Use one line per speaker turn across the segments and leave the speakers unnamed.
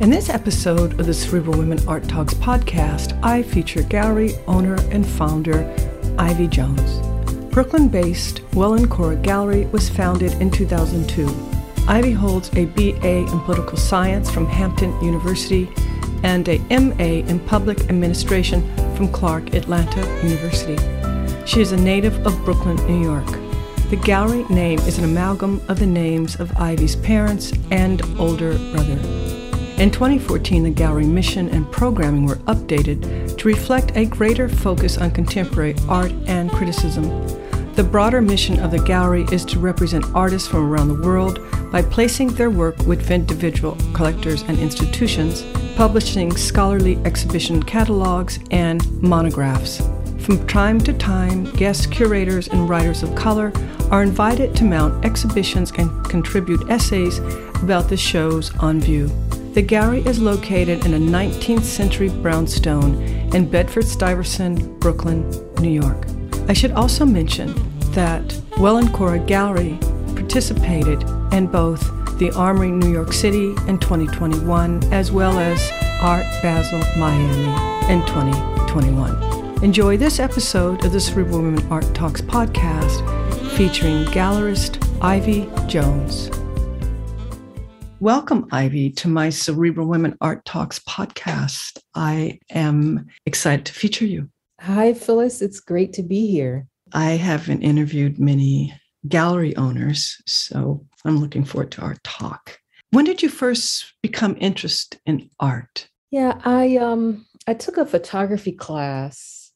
In this episode of the Cerebral Women Art Talks podcast, I feature gallery owner and founder Ivy Jones. Brooklyn based Welancora Gallery was founded in 2002. Ivy holds a BA in Political Science from Hampton University and a MA in Public Administration from Clark Atlanta University. She is a native of Brooklyn, New York. The gallery name is an amalgam of the names of Ivy's parents and older brother. In 2014, the gallery mission and programming were updated to reflect a greater focus on contemporary art and criticism. The broader mission of the gallery is to represent artists from around the world by placing their work with individual collectors and institutions, publishing scholarly exhibition catalogs, and monographs. From time to time, guest curators and writers of color are invited to mount exhibitions and contribute essays about the shows on view. The gallery is located in a 19th century brownstone in Bedford Stuyvesant, Brooklyn, New York. I should also mention that Welancora Gallery participated in both the Armory New York City in 2021 as well as Art Basel Miami in 2021. Enjoy this episode of the Cerebral Women Art Talks podcast featuring gallerist Ivy Jones. Welcome, Ivy, to my Cerebral Women Art Talks podcast. I am excited to feature you.
Hi, Phyllis. It's great to be here.
I haven't interviewed many gallery owners, so I'm looking forward to our talk. When did you first become interested in art?
Yeah, I um I took a photography class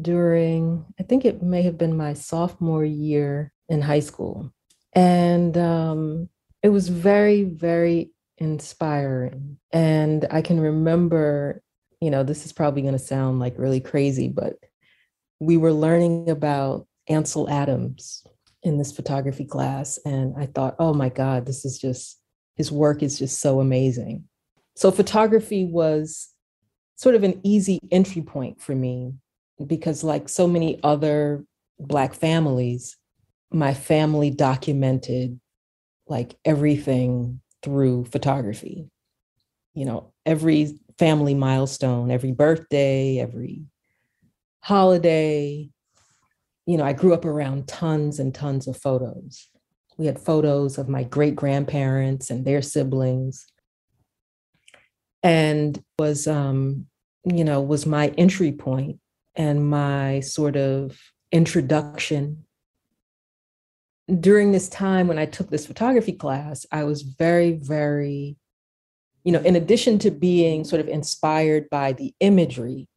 during I think it may have been my sophomore year in high school. And um it was very, very inspiring. And I can remember, you know, this is probably going to sound like really crazy, but we were learning about Ansel Adams in this photography class. And I thought, oh my God, this is just, his work is just so amazing. So photography was sort of an easy entry point for me because, like so many other Black families, my family documented like everything through photography. You know, every family milestone, every birthday, every holiday. You know, I grew up around tons and tons of photos. We had photos of my great grandparents and their siblings. And was um, you know, was my entry point and my sort of introduction during this time when I took this photography class, I was very, very, you know, in addition to being sort of inspired by the imagery,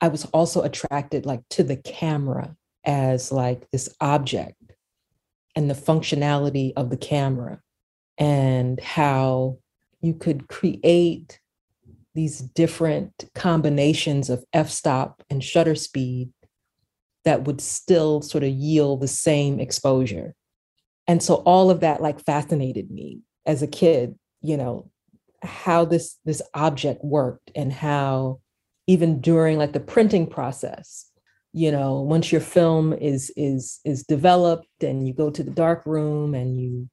I was also attracted like to the camera as like this object and the functionality of the camera and how you could create these different combinations of f-stop and shutter speed that would still sort of yield the same exposure and so all of that like fascinated me as a kid you know how this this object worked and how even during like the printing process you know once your film is is is developed and you go to the dark room and you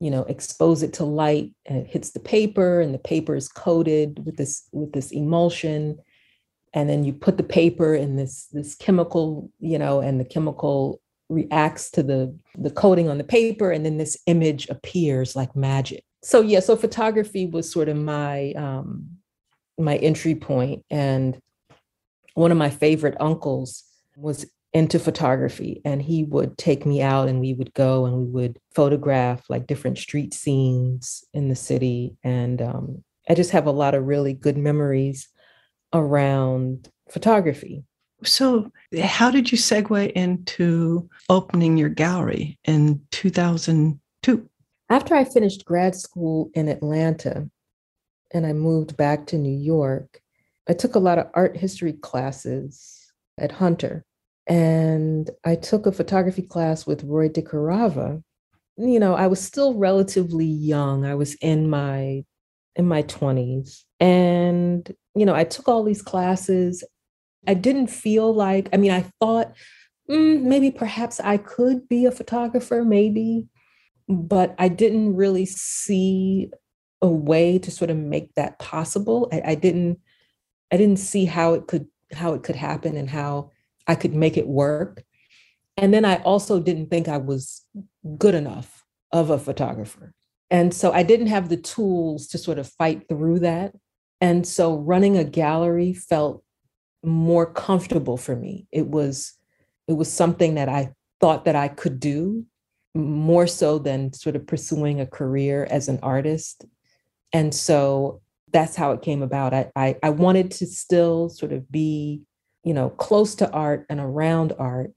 you know expose it to light and it hits the paper and the paper is coated with this with this emulsion and then you put the paper in this this chemical you know and the chemical reacts to the the coating on the paper and then this image appears like magic. So yeah so photography was sort of my um my entry point and one of my favorite uncles was into photography and he would take me out and we would go and we would photograph like different street scenes in the city and um, i just have a lot of really good memories around photography
so how did you segue into opening your gallery in 2002
after i finished grad school in atlanta and i moved back to new york i took a lot of art history classes at hunter and I took a photography class with Roy DeCarava. You know, I was still relatively young. I was in my in my 20s. And, you know, I took all these classes. I didn't feel like, I mean, I thought mm, maybe perhaps I could be a photographer, maybe, but I didn't really see a way to sort of make that possible. I, I didn't, I didn't see how it could how it could happen and how I could make it work. And then I also didn't think I was good enough of a photographer. And so I didn't have the tools to sort of fight through that. And so running a gallery felt more comfortable for me. It was it was something that I thought that I could do more so than sort of pursuing a career as an artist. And so that's how it came about. I, I, I wanted to still sort of be you know, close to art and around art.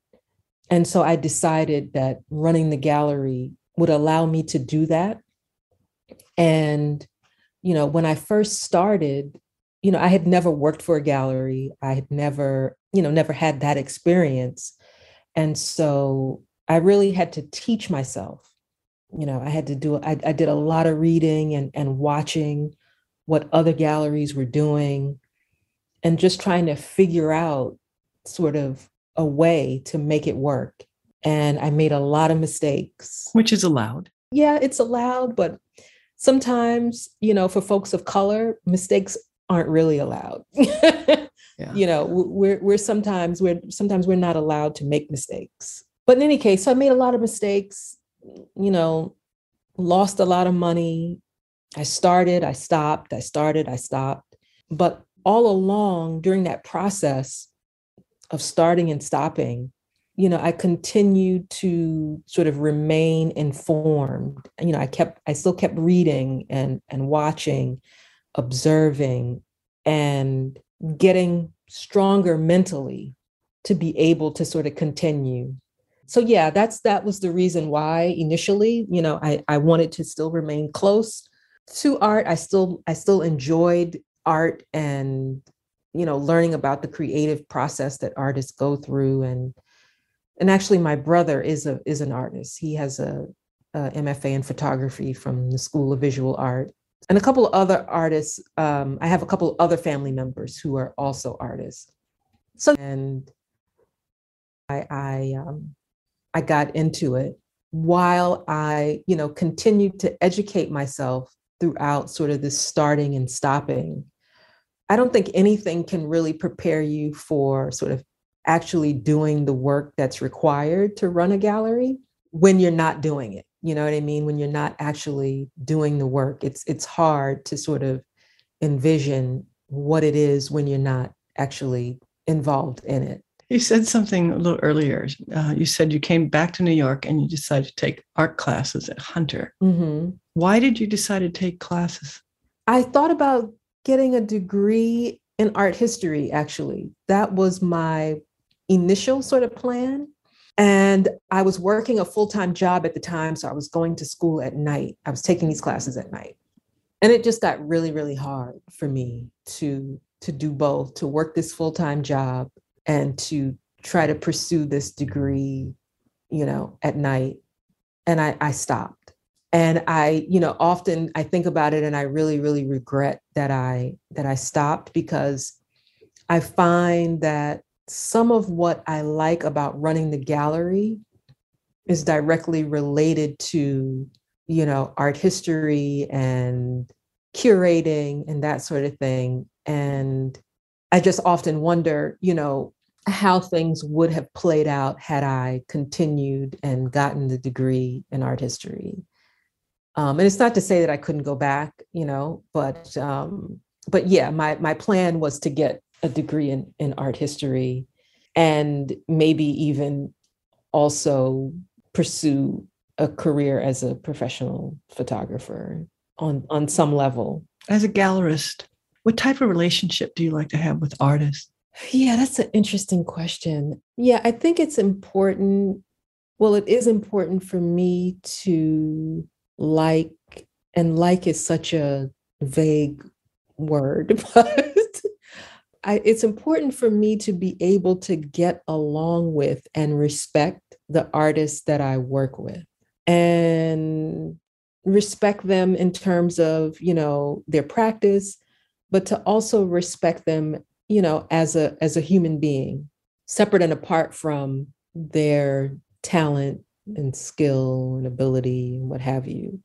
And so I decided that running the gallery would allow me to do that. And, you know, when I first started, you know, I had never worked for a gallery. I had never, you know, never had that experience. And so I really had to teach myself. You know, I had to do, I, I did a lot of reading and, and watching what other galleries were doing and just trying to figure out sort of a way to make it work. And I made a lot of mistakes.
Which is allowed.
Yeah, it's allowed, but sometimes, you know, for folks of color, mistakes aren't really allowed. yeah. You know, we're we're sometimes we're sometimes we're not allowed to make mistakes. But in any case, so I made a lot of mistakes, you know, lost a lot of money. I started, I stopped, I started, I stopped. But all along during that process of starting and stopping, you know, I continued to sort of remain informed. You know, I kept, I still kept reading and and watching, observing, and getting stronger mentally to be able to sort of continue. So yeah, that's that was the reason why initially, you know, I, I wanted to still remain close to art. I still I still enjoyed art and you know learning about the creative process that artists go through and and actually my brother is a is an artist he has a, a mfa in photography from the school of visual art and a couple of other artists um, i have a couple of other family members who are also artists so and i i um, i got into it while i you know continued to educate myself throughout sort of this starting and stopping. I don't think anything can really prepare you for sort of actually doing the work that's required to run a gallery when you're not doing it. You know what I mean? When you're not actually doing the work, it's it's hard to sort of envision what it is when you're not actually involved in it.
You said something a little earlier. Uh, you said you came back to New York and you decided to take art classes at Hunter. Mm-hmm. Why did you decide to take classes?
I thought about getting a degree in art history, actually. That was my initial sort of plan. And I was working a full time job at the time. So I was going to school at night. I was taking these classes at night. And it just got really, really hard for me to, to do both, to work this full time job and to try to pursue this degree, you know, at night. And I, I stopped. And I, you know, often I think about it and I really, really regret that I that I stopped because I find that some of what I like about running the gallery is directly related to, you know, art history and curating and that sort of thing. And I just often wonder, you know, how things would have played out had I continued and gotten the degree in art history. Um, and it's not to say that I couldn't go back, you know, but um, but yeah, my my plan was to get a degree in in art history, and maybe even also pursue a career as a professional photographer on on some level.
As a gallerist what type of relationship do you like to have with artists?
Yeah that's an interesting question. Yeah i think it's important well it is important for me to like and like is such a vague word but I, it's important for me to be able to get along with and respect the artists that I work with and respect them in terms of, you know, their practice, but to also respect them, you know, as a as a human being, separate and apart from their talent and skill and ability and what have you.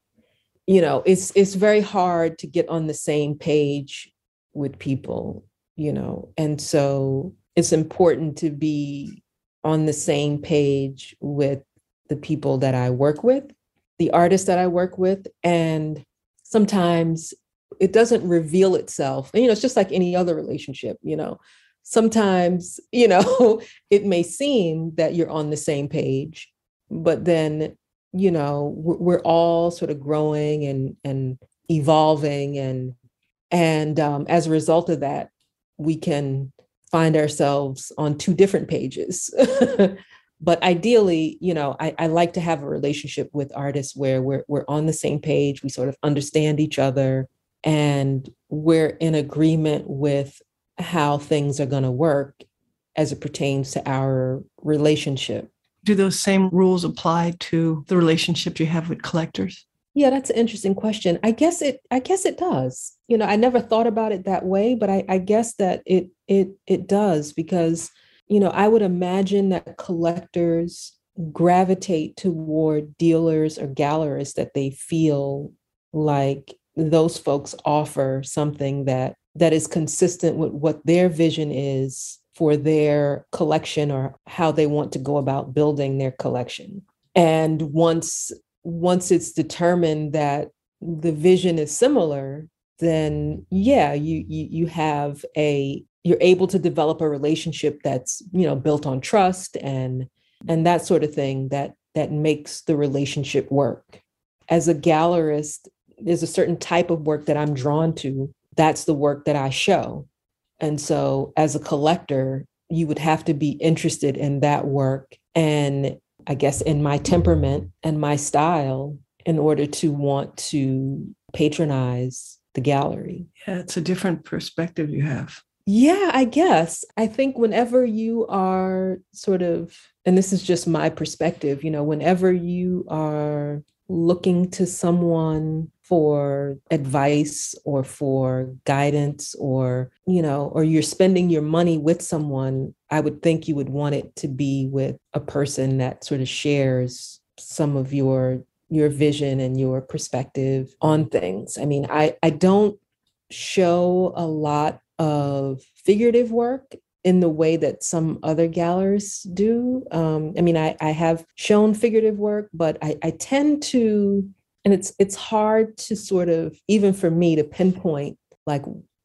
You know, it's it's very hard to get on the same page with people you know and so it's important to be on the same page with the people that I work with, the artists that I work with, and sometimes it doesn't reveal itself. You know, it's just like any other relationship, you know. Sometimes, you know, it may seem that you're on the same page, but then, you know, we're, all sort of growing and and evolving and and um, as a result of that, we can find ourselves on two different pages. but ideally, you know, I, I, like to have a relationship with artists where we're we're on the same page, we sort of understand each other, and we're in agreement with how things are going to work as it pertains to our relationship.
Do those same rules apply to the relationship you have with collectors?
Yeah, that's an interesting question. I guess it I guess it does. You know, I never thought about it that way, but I, I guess that it it it does because, you know, I would imagine that collectors gravitate toward dealers or gallerists that they feel like those folks offer something that that is consistent with what their vision is for their collection or how they want to go about building their collection. And once once it's determined that the vision is similar, then yeah, you you you have a you're able to develop a relationship that's you know built on trust and and that sort of thing that that makes the relationship work. As a gallerist, there's a certain type of work that I'm drawn to. That's the work that I show. And so as a collector, you would have to be interested in that work and I guess, in my temperament and my style in order to want to patronize the gallery.
Yeah, it's a different perspective you have.
Yeah, I guess. I think whenever you are sort of, and this is just my perspective, you know, whenever you are looking to someone for advice or for guidance or you know or you're spending your money with someone i would think you would want it to be with a person that sort of shares some of your your vision and your perspective on things i mean i i don't show a lot of figurative work in the way that some other gallerists do. Um, I mean, I, I have shown figurative work, but I, I tend to, and it's it's hard to sort of even for me to pinpoint like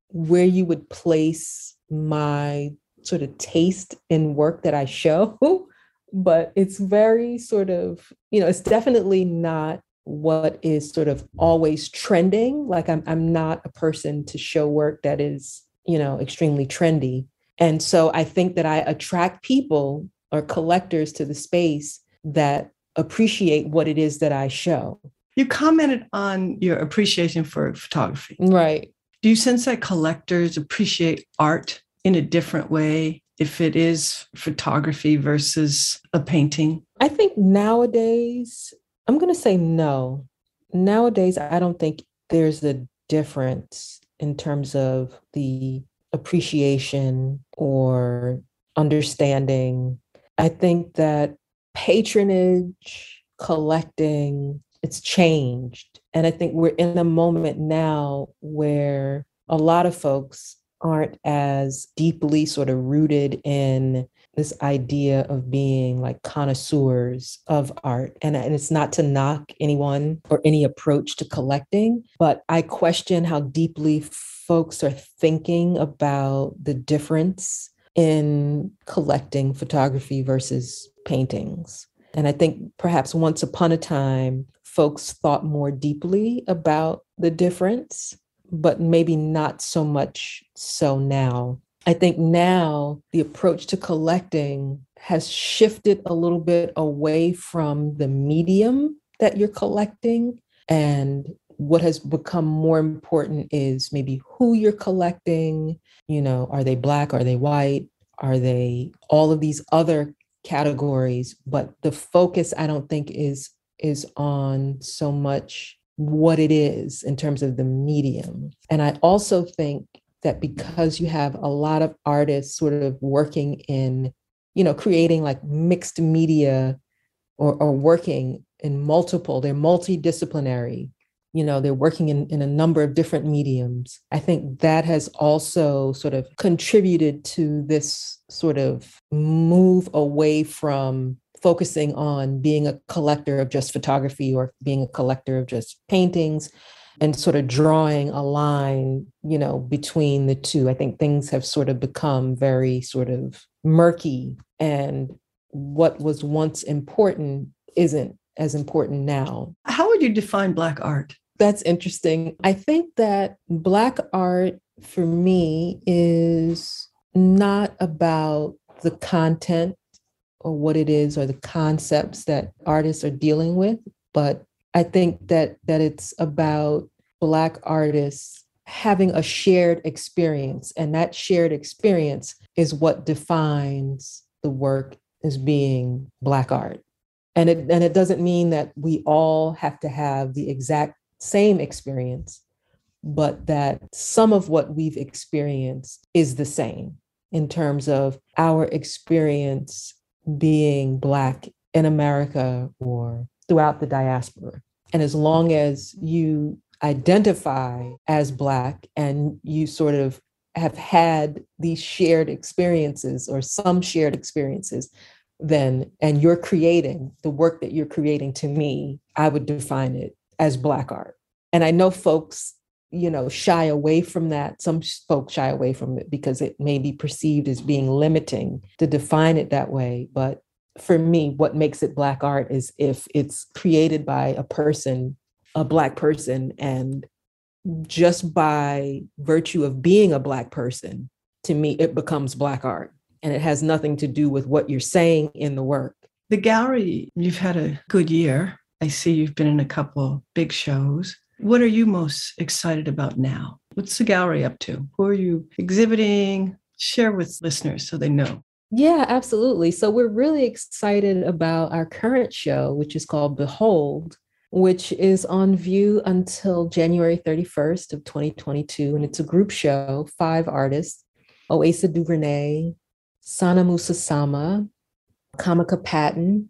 where you would place my sort of taste in work that I show. but it's very sort of, you know, it's definitely not what is sort of always trending. Like I'm I'm not a person to show work that is, you know, extremely trendy. And so I think that I attract people or collectors to the space that appreciate what it is that I show.
You commented on your appreciation for photography.
Right.
Do you sense that collectors appreciate art in a different way if it is photography versus a painting?
I think nowadays, I'm going to say no. Nowadays, I don't think there's a difference in terms of the appreciation or understanding. I think that patronage, collecting, it's changed. And I think we're in a moment now where a lot of folks aren't as deeply sort of rooted in this idea of being like connoisseurs of art. And, and it's not to knock anyone or any approach to collecting, but I question how deeply folks are thinking about the difference in collecting photography versus paintings. And I think perhaps once upon a time, folks thought more deeply about the difference, but maybe not so much so now. I think now the approach to collecting has shifted a little bit away from the medium that you're collecting. And what has become more important is maybe who you're collecting. You know, are they Black? Are they white? Are they all of these other categories? But the focus, I don't think, is is on so much what it is in terms of the medium. And I also think that because you have a lot of artists sort of working in, you know, creating like mixed media or, or working in multiple, they're multidisciplinary, you know, they're working in, in a number of different mediums. I think that has also sort of contributed to this sort of move away from focusing on being a collector of just photography or being a collector of just paintings and sort of drawing a line, you know, between the two. I think things have sort of become very sort of murky and what was once important isn't as important now.
How would you define Black art?
That's interesting. I think that Black art for me is not about the content or what it is or the concepts that artists are dealing with, but I think that that it's about black artists having a shared experience and that shared experience is what defines the work as being black art. And it and it doesn't mean that we all have to have the exact same experience, but that some of what we've experienced is the same in terms of our experience being Black in America or throughout the diaspora. And as long as you identify as Black and you sort of have had these shared experiences or some shared experiences, then, and you're creating the work that you're creating to me, I would define it as Black art. And I know folks, you know, shy away from that. Some folks shy away from it because it may be perceived as being limiting to define it that way. But for me, what makes it Black art is if it's created by a person, a Black person, and just by virtue of being a Black person, to me, it becomes Black art. And it has nothing to do with what you're saying in the work.
The gallery, you've had a good year. I see you've been in a couple big shows. What are you most excited about now? What's the gallery up to? Who are you exhibiting? Share with listeners so they know.
Yeah, absolutely. So we're really excited about our current show, which is called Behold, which is on view until January 31st of 2022. And it's a group show, five artists, Oasa DuVerney, Sana Musasama, Kamika Patton,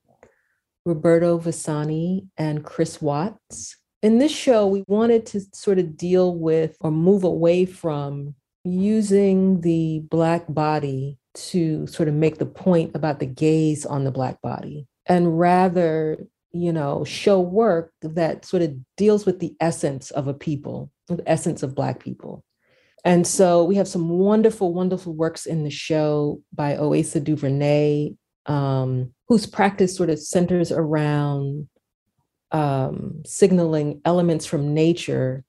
Roberto Visani, and Chris Watts. In this show, we wanted to sort of deal with or move away from using the Black body to sort of make the point about the gaze on the Black body and rather, you know, show work that sort of deals with the essence of a people, the essence of Black people. And so we have some wonderful, wonderful works in the show by Oasa DuVerney, um, whose practice sort of centers around um, signaling elements from nature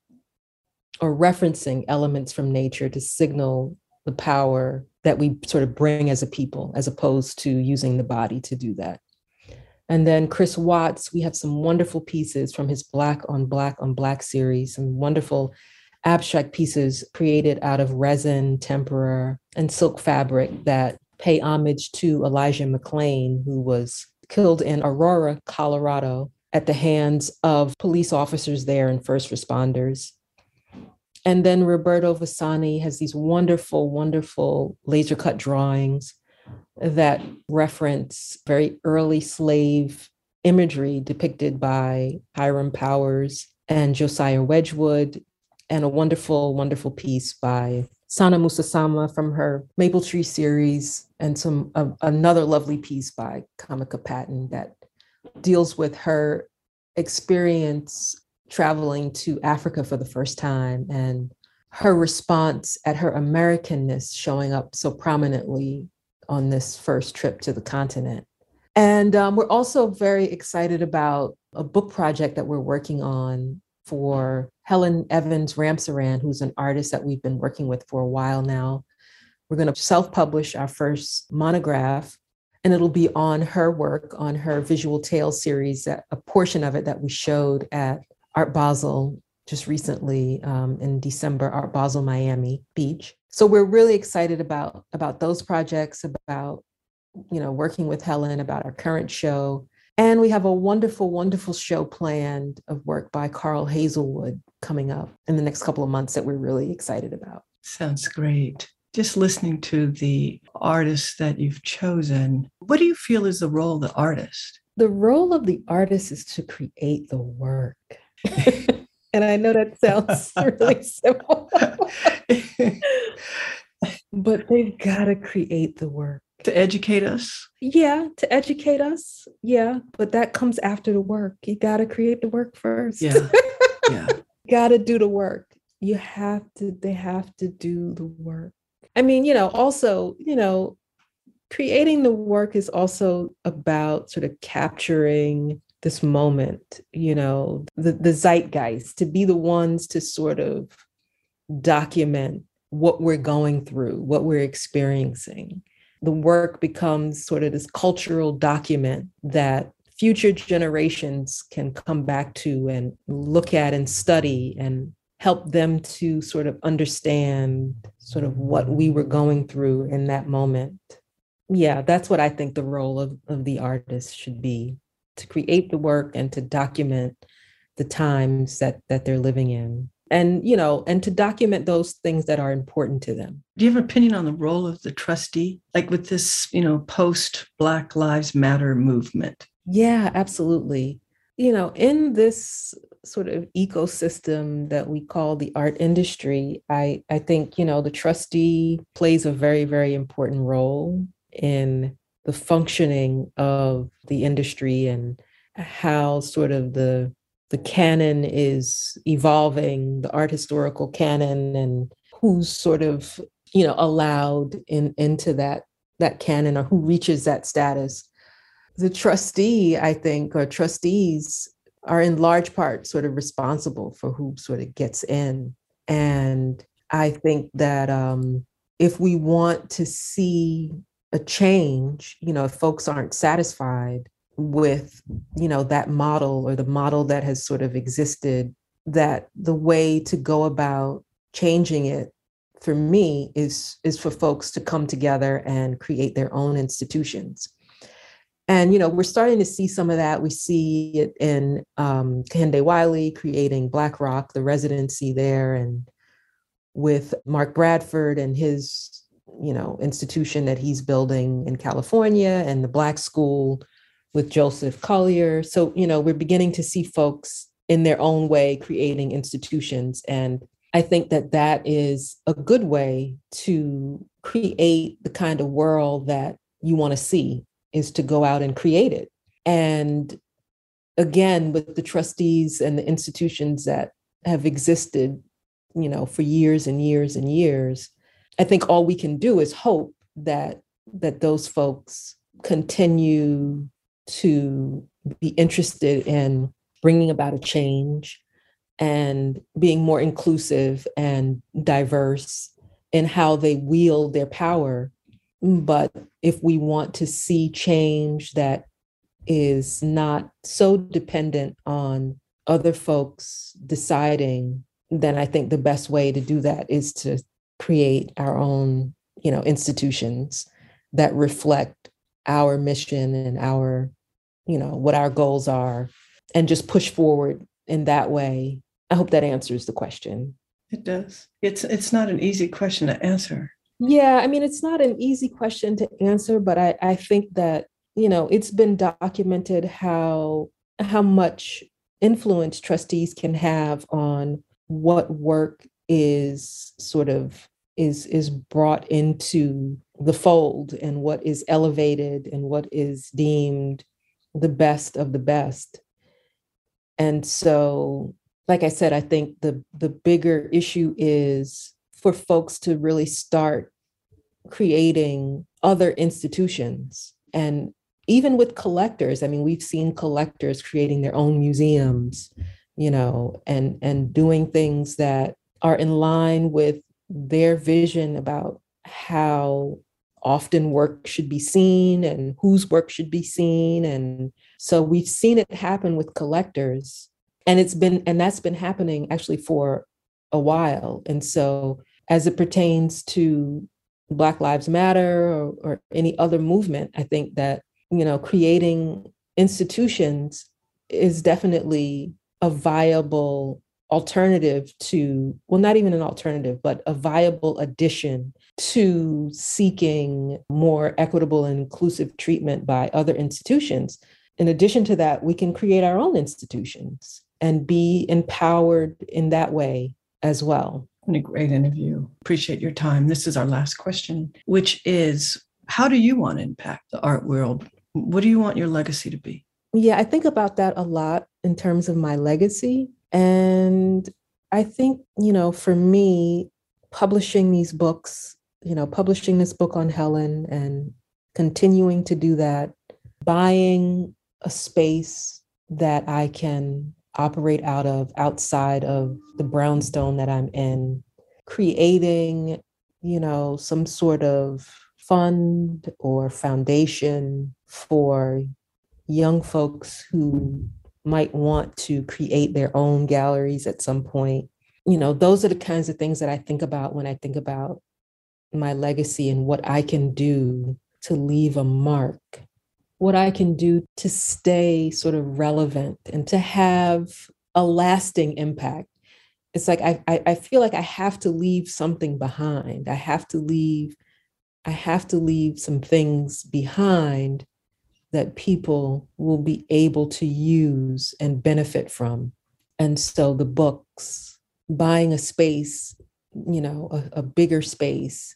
or referencing elements from nature to signal the power that we sort of bring as a people, as opposed to using the body to do that. And then Chris Watts, we have some wonderful pieces from his Black on Black on Black series, some wonderful abstract pieces created out of resin, tempera, and silk fabric that pay homage to Elijah McClain, who was killed in Aurora, Colorado, at the hands of police officers there and first responders. And then Roberto Visani has these wonderful, wonderful laser cut drawings that reference very early slave imagery depicted by Hiram Powers and Josiah Wedgwood, and a wonderful, wonderful piece by Sana Musasama from her Maple Tree series, and some uh, another lovely piece by Kamika Patton that deals with her experience traveling to Africa for the first time and her response at her Americanness showing up so prominently on this first trip to the continent. And um, we're also very excited about a book project that we're working on for Helen Evans Ramsaran, who's an artist that we've been working with for a while now. We're going to self publish our first monograph, and it'll be on her work, on her visual tales series, that, a portion of it that we showed at Art Basel just recently um, in December, Art Basel Miami Beach. So we're really excited about, about those projects, about you know working with Helen about our current show. And we have a wonderful, wonderful show planned of work by Carl Hazelwood coming up in the next couple of months that we're really excited about.
Sounds great just listening to the artists that you've chosen, what do you feel is the role of the artist?
The role of the artist is to create the work. and I know that sounds really simple, but they've got to create the work.
To educate us?
Yeah, to educate us. Yeah, but that comes after the work. You got to create the work first.
Yeah. Yeah.
got to do the work. You have to, they have to do the work. I mean, you know, also, you know, creating the work is also about sort of capturing this moment, you know, the, the zeitgeist, to be the ones to sort of document what we're going through, what we're experiencing. The work becomes sort of this cultural document that future generations can come back to and look at and study and help them to sort of understand sort of what we were going through in that moment. Yeah, that's what I think the role of, of the artist should be to create the work and to document the times that that they're living in. And you know and to document those things that are important to them.
Do you have an opinion on the role of the trustee? Like with this you know post black lives matter movement?
Yeah absolutely you know in this sort of ecosystem that we call the art industry, I, I think, you know, the trustee plays a very, very important role in the functioning of the industry and how sort of the the canon is evolving, the art historical canon, and who's sort of you know allowed in into that that canon or who reaches that status. The trustee, I think, or trustees are in large part sort of responsible for who sort of gets in. And I think that um, if we want to see a change, you know, if folks aren't satisfied with, you know, that model or the model that has sort of existed, that the way to go about changing it for me is is for folks to come together and create their own institutions and you know, we're starting to see some of that. We see it in um, Kehinde Wiley creating Black Rock, the residency there, and with Mark Bradford and his, you know, institution that he's building in California, and the Black School with Joseph Cuillier. So you know, we're beginning to see folks in their own way creating institutions, and I think that that is a good way to create the kind of world that you want to see is to go out and create it. And again, with the trustees and the institutions that have existed, you know, for years and years and years, I think all we can do is hope that that those folks continue to be interested in bringing about a change and being more inclusive and diverse in how they wield their power but if we want to see change that is not so dependent on other folks deciding, then I think the best way to do that is to create our own, you know, institutions that reflect our mission and our, you know, what our goals are and just push forward in that way. I hope that answers the question.
It does. It's it's not an easy question to answer.
Yeah, I mean, it's not an easy question to answer, but I, I think that, you know, it's been documented how how much influence trustees can have on what work is sort of is is brought into the fold and what is elevated and what is deemed the best of the best. And so like I said, I think the the bigger issue is for folks to really start creating other institutions. And even with collectors i mean we've seen collectors creating their own museums you know and and doing things that are in line with their vision about how often work should be seen and whose work should be seen. And so we've seen it happen with collectors and it's been and that's been happening actually for a while. And so as it pertains to Black Lives Matter or, or any other movement, I think that, you know, creating institutions is definitely a viable alternative to, well, not even an alternative, but a viable addition to seeking more equitable and inclusive treatment by other institutions. In addition to that, we can create our own institutions and be empowered in that way as well.
And a great interview. Appreciate your time. This is our last question, which is how do you want to impact the art world? What do you want your legacy to be?
Yeah, I think about that a lot in terms of my legacy. And I think, you know, for me, publishing these books, you know, publishing this book on Helen and continuing to do that, buying a space that I can operate out of outside of the brownstone that I'm in, creating, you know, some sort of fund or foundation for young folks who might want to create their own galleries at some point. You know, those are the kinds of things that I think about when I think about my legacy and what I can do to leave a mark what I can do to stay sort of relevant and to have a lasting impact. It's like I, I, feel like I have to leave something behind. I have to leave, I have to leave some things behind that people will be able to use and benefit from. And so the books, buying a space, you know, a, a bigger space,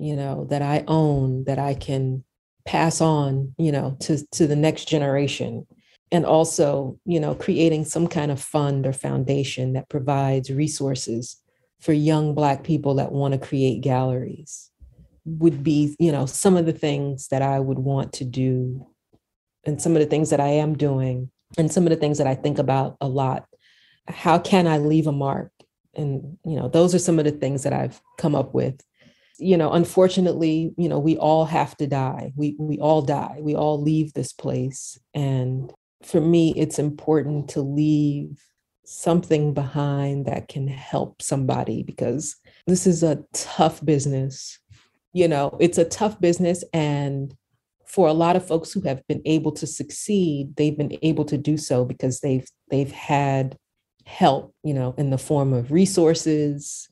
you know, that I own, that I can pass on you know to to the next generation. And also you know creating some kind of fund or foundation that provides resources for young black people that want to create galleries would be you know some of the things that i would want to do and some of the things that i am doing and some of the things that i think about a lot. How can i leave a mark? And you know those are some of the things that i've come up with you know unfortunately you know we all have to die. We we all die. We all leave this place. And for me it's important to leave something behind that can help somebody because this is a tough business. You know it's a tough business. And for a lot of folks who have been able to succeed they've been able to do so because they've they've had help you know in the form of resources.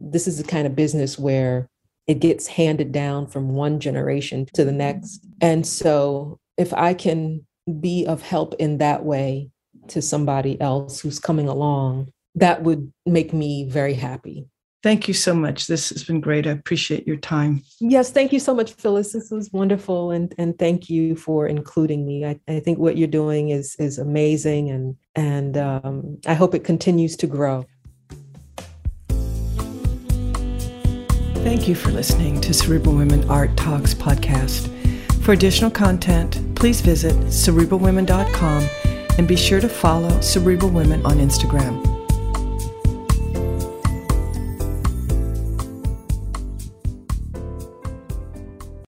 This is the kind of business where it gets handed down from one generation to the next. And so if I can be of help in that way to somebody else who's coming along, that would make me very happy.
Thank you so much. This has been great. I appreciate your time.
Yes, thank you so much, Phyllis. This was wonderful, and and thank you for including me. I, I think what you're doing is is amazing, and and um, I hope it continues to grow.
Thank you for listening to Cerebral Women Art Talks podcast. For additional content, please visit cerebralwomen.com and be sure to follow Cerebral Women on Instagram.